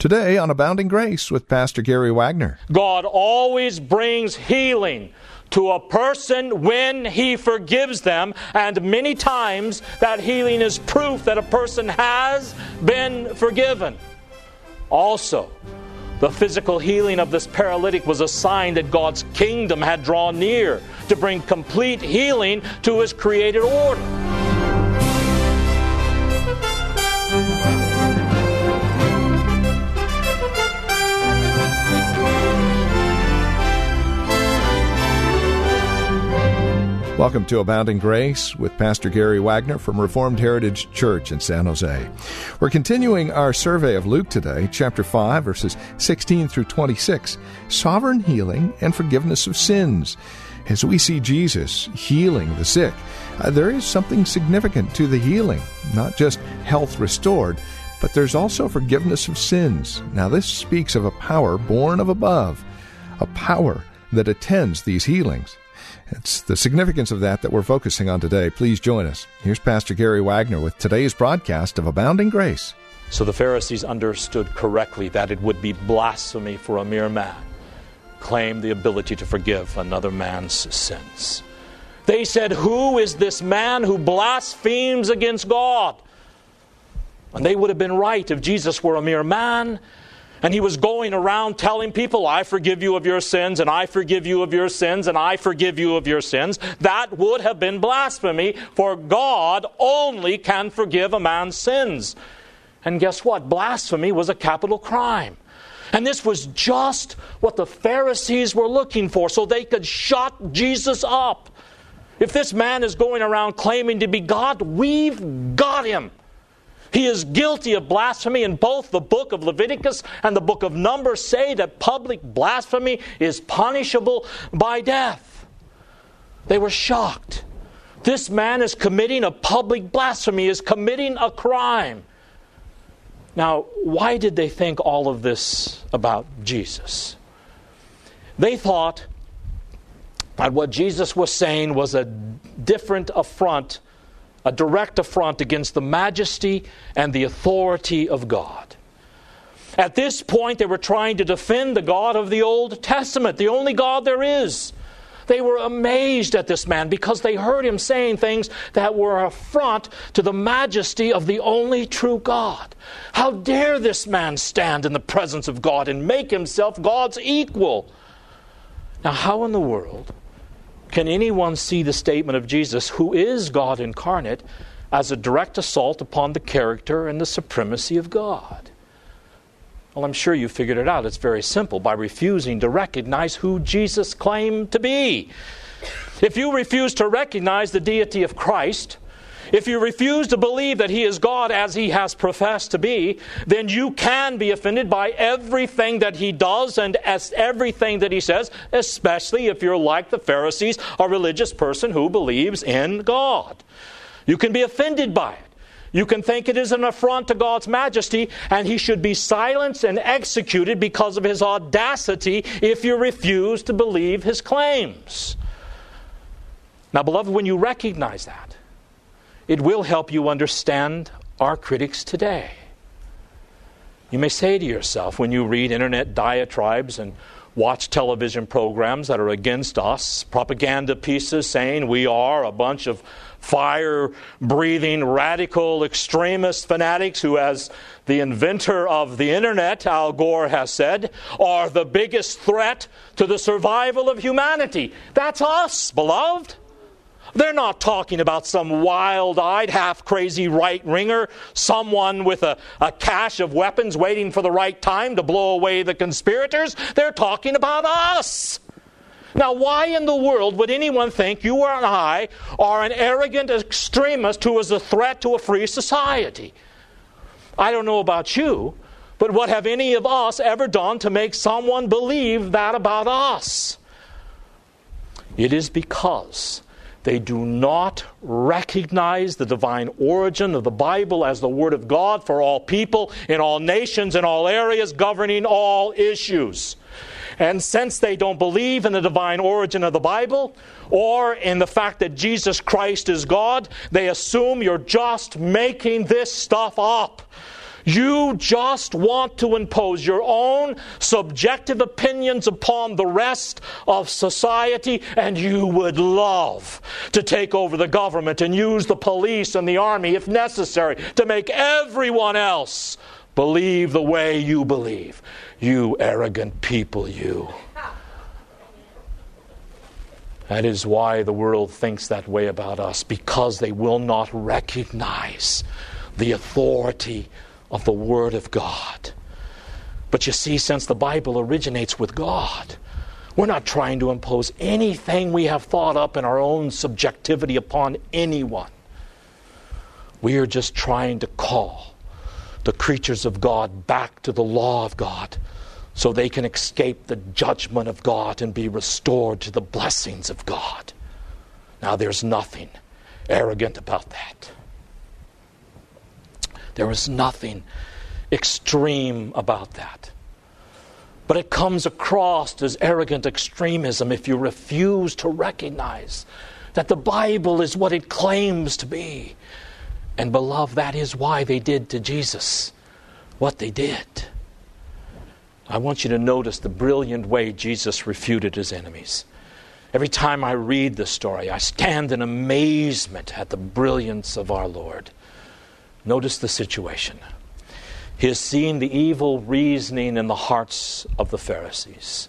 Today on Abounding Grace with Pastor Gary Wagner. God always brings healing to a person when he forgives them, and many times that healing is proof that a person has been forgiven. Also, the physical healing of this paralytic was a sign that God's kingdom had drawn near to bring complete healing to his created order. Welcome to Abounding Grace with Pastor Gary Wagner from Reformed Heritage Church in San Jose. We're continuing our survey of Luke today, chapter 5, verses 16 through 26 Sovereign Healing and Forgiveness of Sins. As we see Jesus healing the sick, uh, there is something significant to the healing, not just health restored, but there's also forgiveness of sins. Now, this speaks of a power born of above, a power that attends these healings. It's the significance of that that we're focusing on today. Please join us. Here's Pastor Gary Wagner with today's broadcast of Abounding Grace. So the Pharisees understood correctly that it would be blasphemy for a mere man claim the ability to forgive another man's sins. They said, "Who is this man who blasphemes against God?" And they would have been right if Jesus were a mere man and he was going around telling people, I forgive you of your sins, and I forgive you of your sins, and I forgive you of your sins. That would have been blasphemy, for God only can forgive a man's sins. And guess what? Blasphemy was a capital crime. And this was just what the Pharisees were looking for, so they could shut Jesus up. If this man is going around claiming to be God, we've got him. He is guilty of blasphemy, and both the book of Leviticus and the book of Numbers say that public blasphemy is punishable by death. They were shocked. This man is committing a public blasphemy, is committing a crime. Now, why did they think all of this about Jesus? They thought that what Jesus was saying was a different affront a direct affront against the majesty and the authority of God. At this point, they were trying to defend the God of the Old Testament, the only God there is. They were amazed at this man because they heard him saying things that were affront to the majesty of the only true God. How dare this man stand in the presence of God and make himself God's equal? Now, how in the world can anyone see the statement of Jesus, who is God incarnate, as a direct assault upon the character and the supremacy of God? Well, I'm sure you figured it out. It's very simple by refusing to recognize who Jesus claimed to be. If you refuse to recognize the deity of Christ, if you refuse to believe that He is God as He has professed to be, then you can be offended by everything that He does and as everything that He says, especially if you're like the Pharisees, a religious person who believes in God. You can be offended by it. You can think it is an affront to God's majesty, and he should be silenced and executed because of his audacity if you refuse to believe his claims. Now, beloved, when you recognize that, it will help you understand our critics today. You may say to yourself when you read internet diatribes and watch television programs that are against us, propaganda pieces saying we are a bunch of fire breathing, radical, extremist fanatics who, as the inventor of the internet, Al Gore, has said, are the biggest threat to the survival of humanity. That's us, beloved. They're not talking about some wild eyed, half crazy right winger, someone with a, a cache of weapons waiting for the right time to blow away the conspirators. They're talking about us. Now, why in the world would anyone think you or I are an arrogant extremist who is a threat to a free society? I don't know about you, But what have any of us ever done to make someone believe that about us? It is because they do not recognize the divine origin of the Bible as the Word of God for all people, in all nations, in all areas, governing all issues. And since they don't believe in the divine origin of the Bible or in the fact that Jesus Christ is God, they assume you're just making this stuff up. You just want to impose your own subjective opinions upon the rest of society, and you would love to take over the government and use the police and the army, if necessary, to make everyone else believe the way you believe. You arrogant people, you. That is why the world thinks that way about us, because they will not recognize the authority of the Word of God. But you see, since the Bible originates with God, we're not trying to impose anything we have thought up in our own subjectivity upon anyone. We are just trying to call the creatures of God back to the law of God so they can escape the judgment of God and be restored to the blessings of God. Now, there's nothing arrogant about that. There is nothing extreme about that. But it comes across as arrogant extremism if you refuse to recognize that the Bible is what it claims to be. And, beloved, that is why they did to Jesus what they did. I want you to notice the brilliant way Jesus refuted his enemies. Every time I read the story, I stand in amazement at the brilliance of our Lord. Notice the situation. He has seen the evil reasoning in the hearts of the Pharisees.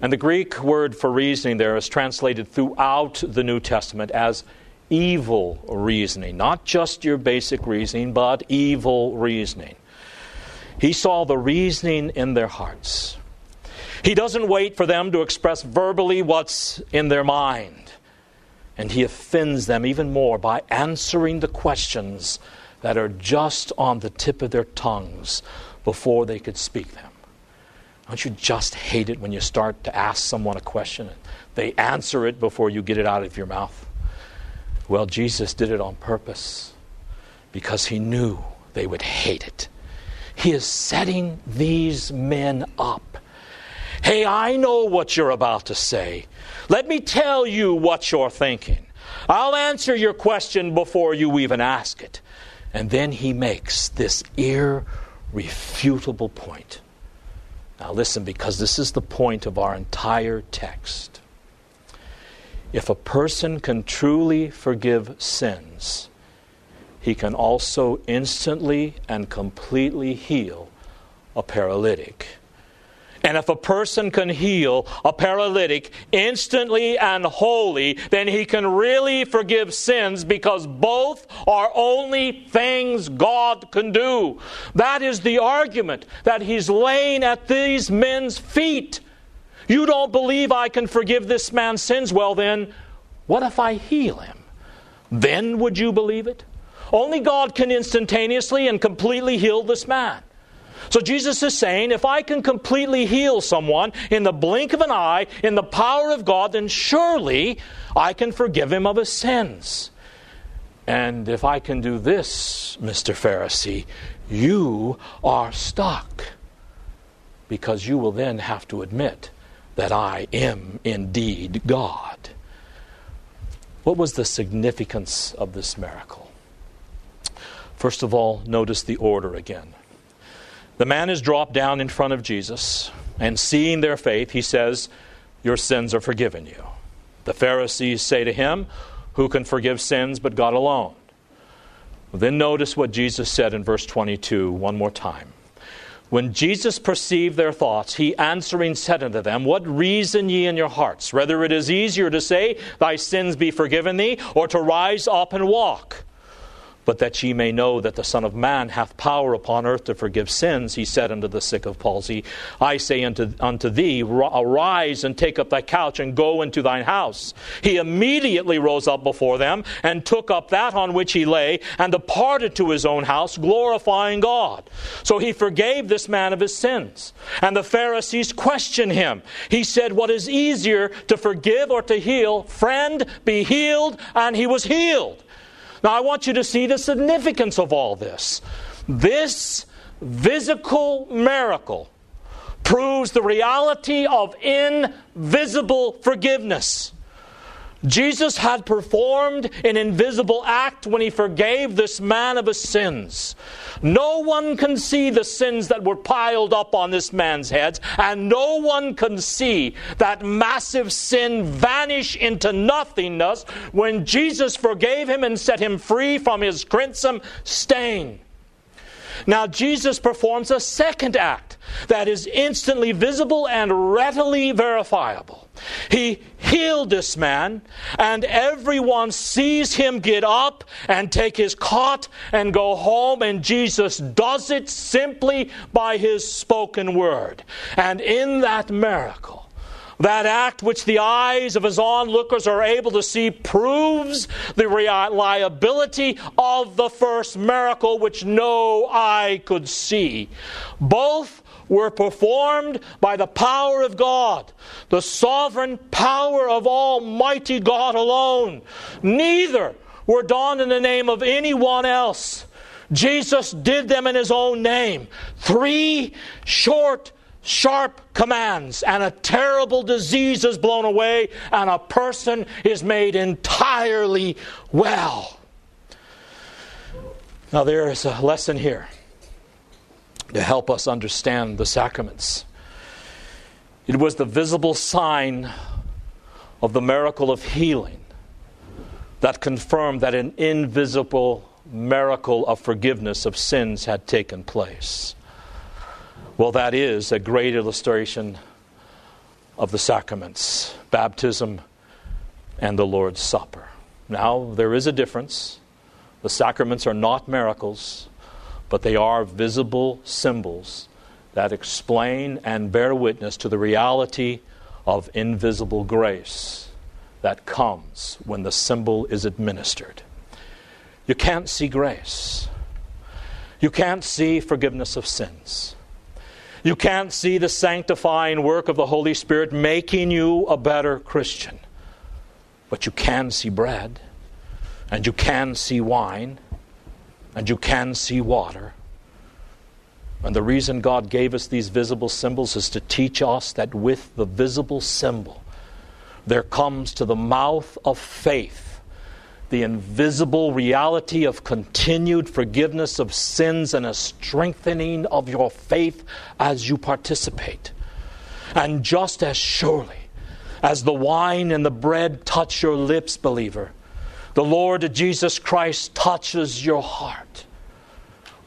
And the Greek word for reasoning there is translated throughout the New Testament as evil reasoning. Not just your basic reasoning, but evil reasoning. He saw the reasoning in their hearts. He doesn't wait for them to express verbally what's in their mind. And he offends them even more by answering the questions that are just on the tip of their tongues before they could speak them. Don't you just hate it when you start to ask someone a question and they answer it before you get it out of your mouth? Well, Jesus did it on purpose because he knew they would hate it. He is setting these men up. Hey, I know what you're about to say. Let me tell you what you're thinking. I'll answer your question before you even ask it. And then he makes this irrefutable point. Now, listen, because this is the point of our entire text. If a person can truly forgive sins, he can also instantly and completely heal a paralytic. And if a person can heal a paralytic instantly and wholly, then he can really forgive sins because both are only things God can do. That is the argument that he's laying at these men's feet. You don't believe I can forgive this man's sins? Well, then, what if I heal him? Then would you believe it? Only God can instantaneously and completely heal this man. So Jesus is saying, if I can completely heal someone in the blink of an eye, in the power of God, then surely I can forgive him of his sins. And if I can do this, Mr. Pharisee, you are stuck. Because you will then have to admit that I am indeed God. What was the significance of this miracle? First of all, notice the order again. The man is dropped down in front of Jesus, and seeing their faith, he says, Your sins are forgiven you. The Pharisees say to him, Who can forgive sins but God alone? Then notice what Jesus said in verse 22 one more time. When Jesus perceived their thoughts, he answering said unto them, What reason ye in your hearts? Whether it is easier to say, Thy sins be forgiven thee, or to rise up and walk. But that ye may know that the Son of Man hath power upon earth to forgive sins, he said unto the sick of palsy, I say unto, unto thee, Arise and take up thy couch and go into thine house. He immediately rose up before them and took up that on which he lay and departed to his own house, glorifying God. So he forgave this man of his sins. And the Pharisees questioned him. He said, What is easier to forgive or to heal? Friend, be healed. And he was healed. Now, I want you to see the significance of all this. This physical miracle proves the reality of invisible forgiveness. Jesus had performed an invisible act when he forgave this man of his sins. No one can see the sins that were piled up on this man's heads, and no one can see that massive sin vanish into nothingness when Jesus forgave him and set him free from his crimson stain. Now, Jesus performs a second act that is instantly visible and readily verifiable. He healed this man, and everyone sees him get up and take his cot and go home, and Jesus does it simply by his spoken word. And in that miracle, that act which the eyes of his onlookers are able to see proves the reliability of the first miracle which no eye could see. Both were performed by the power of God, the sovereign power of Almighty God alone. Neither were done in the name of anyone else. Jesus did them in his own name. Three short sharp commands, and a terrible disease is blown away, and a person is made entirely well. Now, there is a lesson here to help us understand the sacraments. It was the visible sign of the miracle of healing that confirmed that an invisible miracle of forgiveness of sins had taken place. Well, that is a great illustration of the sacraments baptism and the Lord's Supper. Now, there is a difference. The sacraments are not miracles, but they are visible symbols that explain and bear witness to the reality of invisible grace that comes when the symbol is administered. You can't see grace, you can't see forgiveness of sins. You can't see the sanctifying work of the Holy Spirit making you a better Christian. But you can see bread, and you can see wine, and you can see water. And the reason God gave us these visible symbols is to teach us that with the visible symbol, there comes to the mouth of faith the invisible reality of continued forgiveness of sins and a strengthening of your faith as you participate. And just as surely as the wine and the bread touch your lips, believer, the Lord Jesus Christ touches your heart.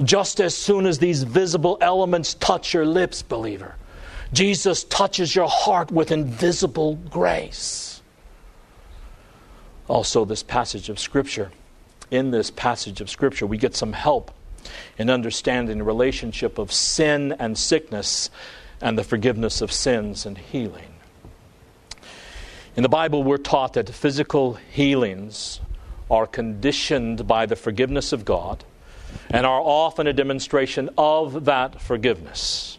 Just as soon as these visible elements touch your lips, believer, Jesus touches your heart with invisible grace also this passage of Scripture. In this passage of Scripture, we get some help in understanding the relationship of sin and sickness and the forgiveness of sins and healing. In the Bible, we're taught that physical healings are conditioned by the forgiveness of God and are often a demonstration of that forgiveness.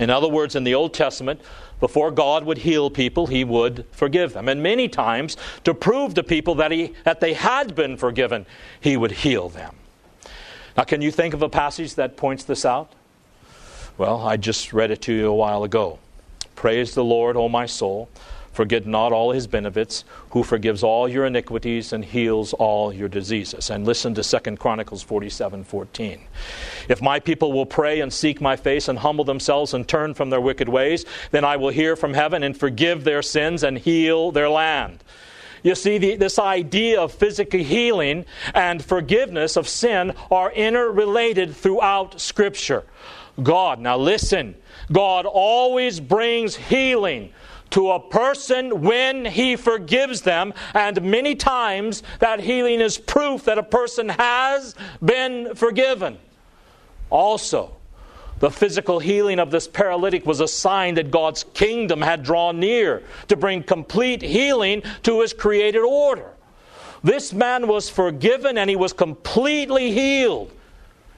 In other words, in the Old Testament, before God would heal people, he would forgive them. And many times, to prove to people that, he, that they had been forgiven, he would heal them. Now, can you think of a passage that points this out? Well, I just read it to you a while ago. Praise the Lord, O my soul. Forget not all his benefits, who forgives all your iniquities and heals all your diseases. And listen to 2 Chronicles 47 14. If my people will pray and seek my face and humble themselves and turn from their wicked ways, then I will hear from heaven and forgive their sins and heal their land. You see, the, this idea of physical healing and forgiveness of sin are interrelated throughout Scripture. God, now listen, God always brings healing to a person when he forgives them, and many times that healing is proof that a person has been forgiven. Also, the physical healing of this paralytic was a sign that God's kingdom had drawn near to bring complete healing to his created order. This man was forgiven and he was completely healed.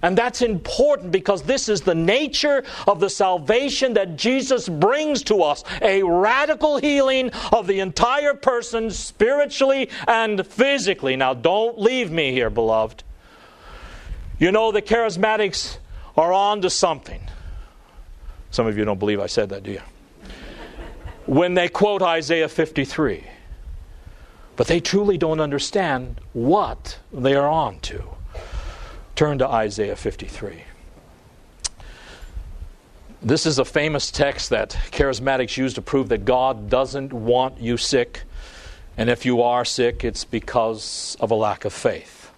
And that's important because this is the nature of the salvation that Jesus brings to us a radical healing of the entire person, spiritually and physically. Now, don't leave me here, beloved. You know, the charismatics are on to something. Some of you don't believe I said that, do you? When they quote Isaiah 53. But they truly don't understand what they are on to. Turn to Isaiah 53. This is a famous text that charismatics use to prove that God doesn't want you sick. And if you are sick, it's because of a lack of faith.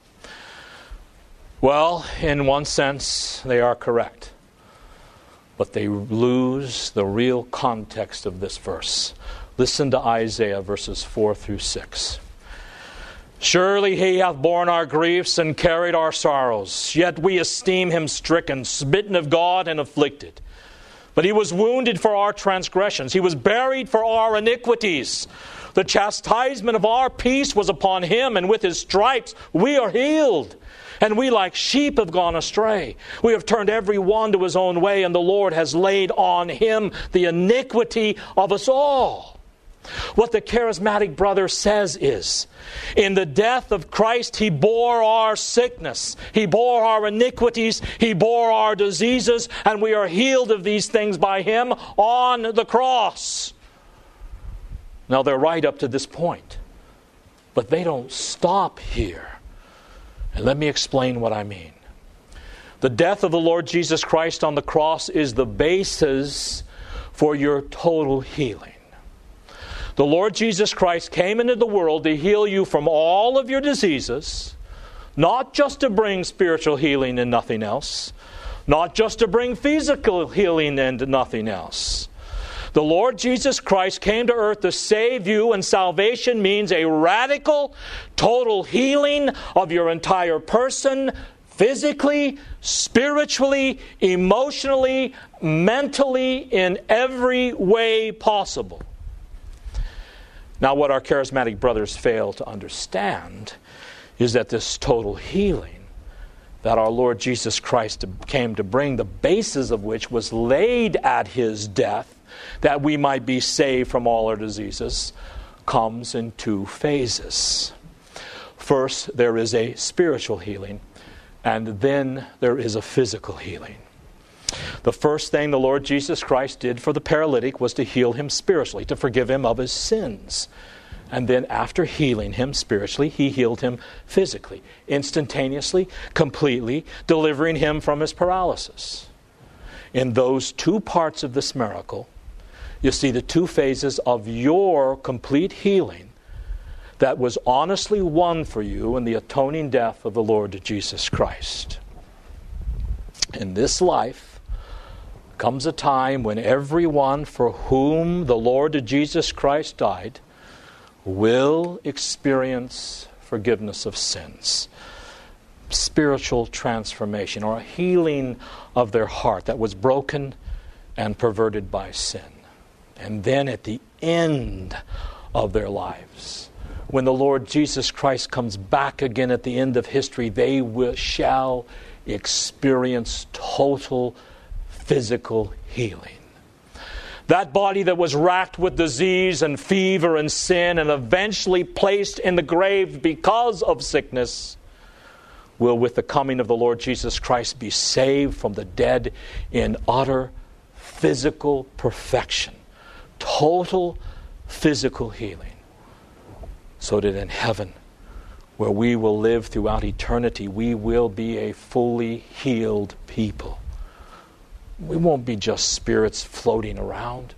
Well, in one sense, they are correct. But they lose the real context of this verse. Listen to Isaiah verses 4 through 6. Surely he hath borne our griefs and carried our sorrows, yet we esteem him stricken, smitten of God, and afflicted. But he was wounded for our transgressions, he was buried for our iniquities. The chastisement of our peace was upon him, and with his stripes we are healed. And we, like sheep, have gone astray. We have turned every one to his own way, and the Lord has laid on him the iniquity of us all. What the charismatic brother says is In the death of Christ, he bore our sickness, he bore our iniquities, he bore our diseases, and we are healed of these things by him on the cross. Now, they're right up to this point, but they don't stop here. And let me explain what I mean. The death of the Lord Jesus Christ on the cross is the basis for your total healing. The Lord Jesus Christ came into the world to heal you from all of your diseases, not just to bring spiritual healing and nothing else, not just to bring physical healing and nothing else. The Lord Jesus Christ came to earth to save you, and salvation means a radical, total healing of your entire person, physically, spiritually, emotionally, mentally, in every way possible. Now, what our charismatic brothers fail to understand is that this total healing that our Lord Jesus Christ came to bring, the basis of which was laid at his death, that we might be saved from all our diseases, comes in two phases. First, there is a spiritual healing, and then there is a physical healing. The first thing the Lord Jesus Christ did for the paralytic was to heal him spiritually, to forgive him of his sins. And then, after healing him spiritually, he healed him physically, instantaneously, completely, delivering him from his paralysis. In those two parts of this miracle, you see the two phases of your complete healing that was honestly won for you in the atoning death of the Lord Jesus Christ. In this life, comes a time when everyone for whom the Lord Jesus Christ died will experience forgiveness of sins, spiritual transformation, or a healing of their heart that was broken and perverted by sin. And then at the end of their lives, when the Lord Jesus Christ comes back again at the end of history, they will, shall experience total physical healing. That body that was racked with disease and fever and sin and eventually placed in the grave because of sickness will, with the coming of the Lord Jesus Christ, be saved from the dead in utter physical perfection, total physical healing. So that in heaven, where we will live throughout eternity, we will be a fully healed people we won't be just spirits floating around,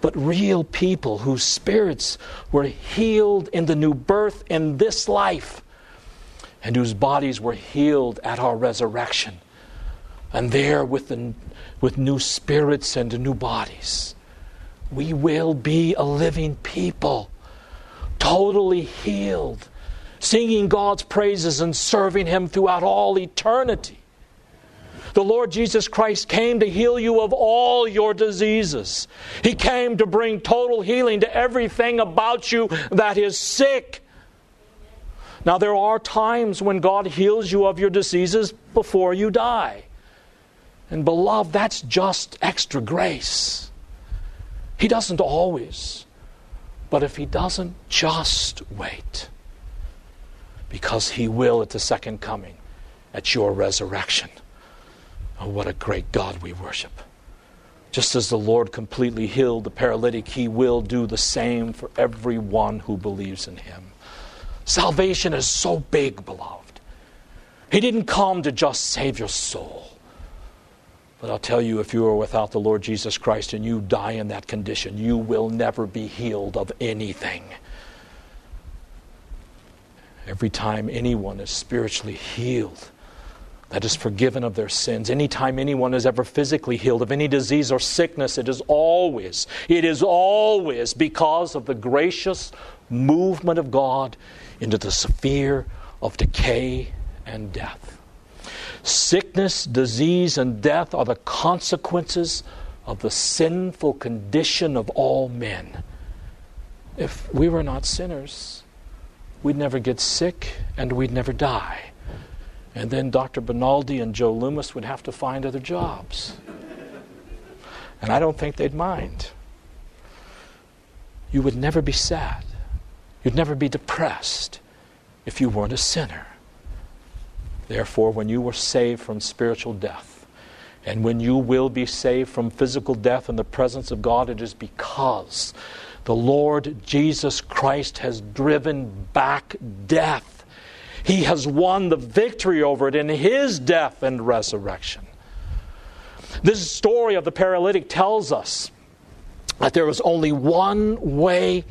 but real people whose spirits were healed in the new birth in this life and whose bodies were healed at our resurrection. And there, with, the, with new spirits and new bodies, we will be a living people, totally healed, singing God's praises and serving Him throughout all eternity. The Lord Jesus Christ came to heal you of all your diseases. He came to bring total healing to everything about you that is sick. Now, there are times when God heals you of your diseases before you die. And, beloved, that's just extra grace. He doesn't always. But if He doesn't, just wait. Because He will at the second coming, at your resurrection. Oh, what a great God we worship. Just as the Lord completely healed the paralytic, He will do the same for everyone who believes in Him. Salvation is so big, beloved. He didn't come to just save your soul. But I'll tell you, if you are without the Lord Jesus Christ and you die in that condition, you will never be healed of anything. Every time anyone is spiritually healed, that is forgiven of their sins. Anytime anyone is ever physically healed of any disease or sickness, it is always, it is always because of the gracious movement of God into the sphere of decay and death. Sickness, disease, and death are the consequences of the sinful condition of all men. If we were not sinners, we'd never get sick and we'd never die. And then Dr. Benaldi and Joe Loomis would have to find other jobs. And I don't think they'd mind. You would never be sad. You'd never be depressed if you weren't a sinner. Therefore, when you were saved from spiritual death, and when you will be saved from physical death in the presence of God, it is because the Lord Jesus Christ has driven back death he has won the victory over it in his death and resurrection. This story of the paralytic tells us that there is only one way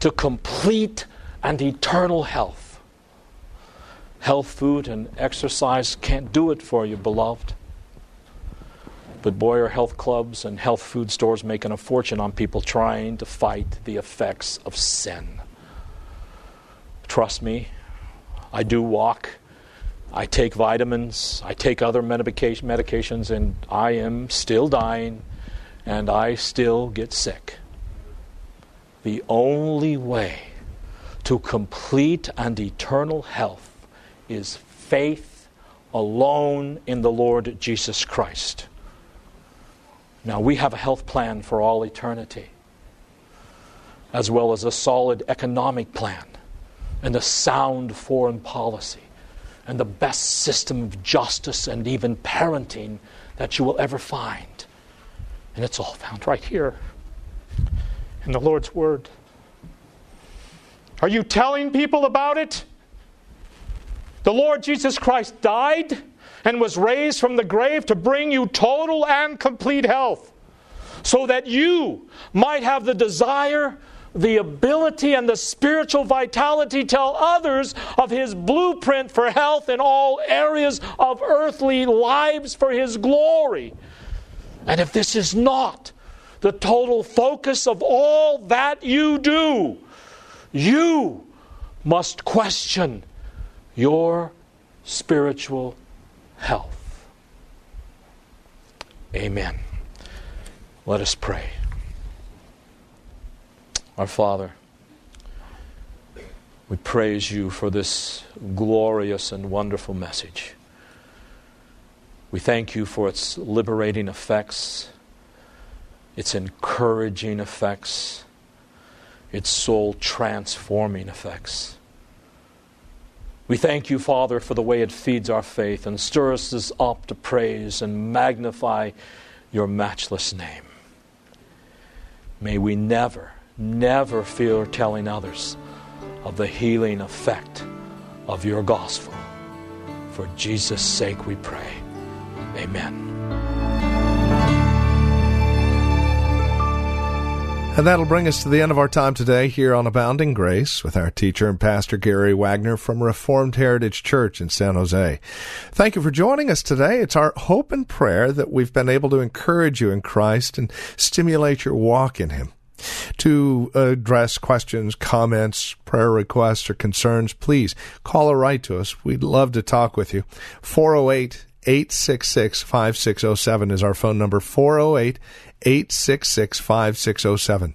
to complete and eternal health. Health food and exercise can't do it for you, beloved. But boy, are health clubs and health food stores making a fortune on people trying to fight the effects of sin. Trust me, I do walk. I take vitamins. I take other medication, medications, and I am still dying and I still get sick. The only way to complete and eternal health is faith alone in the Lord Jesus Christ. Now, we have a health plan for all eternity, as well as a solid economic plan and a sound foreign policy and the best system of justice and even parenting that you will ever find. And it's all found right here in the Lord's Word. Are you telling people about it? The Lord Jesus Christ died and was raised from the grave to bring you total and complete health so that you might have the desire the ability and the spiritual vitality tell others of his blueprint for health in all areas of earthly lives for his glory. And if this is not the total focus of all that you do, you must question your spiritual health. Amen. Let us pray. Our Father, we praise you for this glorious and wonderful message. We thank you for its liberating effects, its encouraging effects, its soul transforming effects. We thank you, Father, for the way it feeds our faith and stirs us up to praise and magnify your matchless name. May we never never fear telling others of the healing effect of your gospel. For Jesus' sake we pray. Amen. And that'll bring us to the end of our time today here on Abounding Grace with our teacher and pastor Gary Wagner from Reformed Heritage Church in San Jose. Thank you for joining us today. It's our hope and prayer that we've been able to encourage you in Christ and stimulate your walk in Him. To address questions, comments, prayer requests, or concerns, please call or write to us. We'd love to talk with you. 408 866 5607 is our phone number 408 866 5607.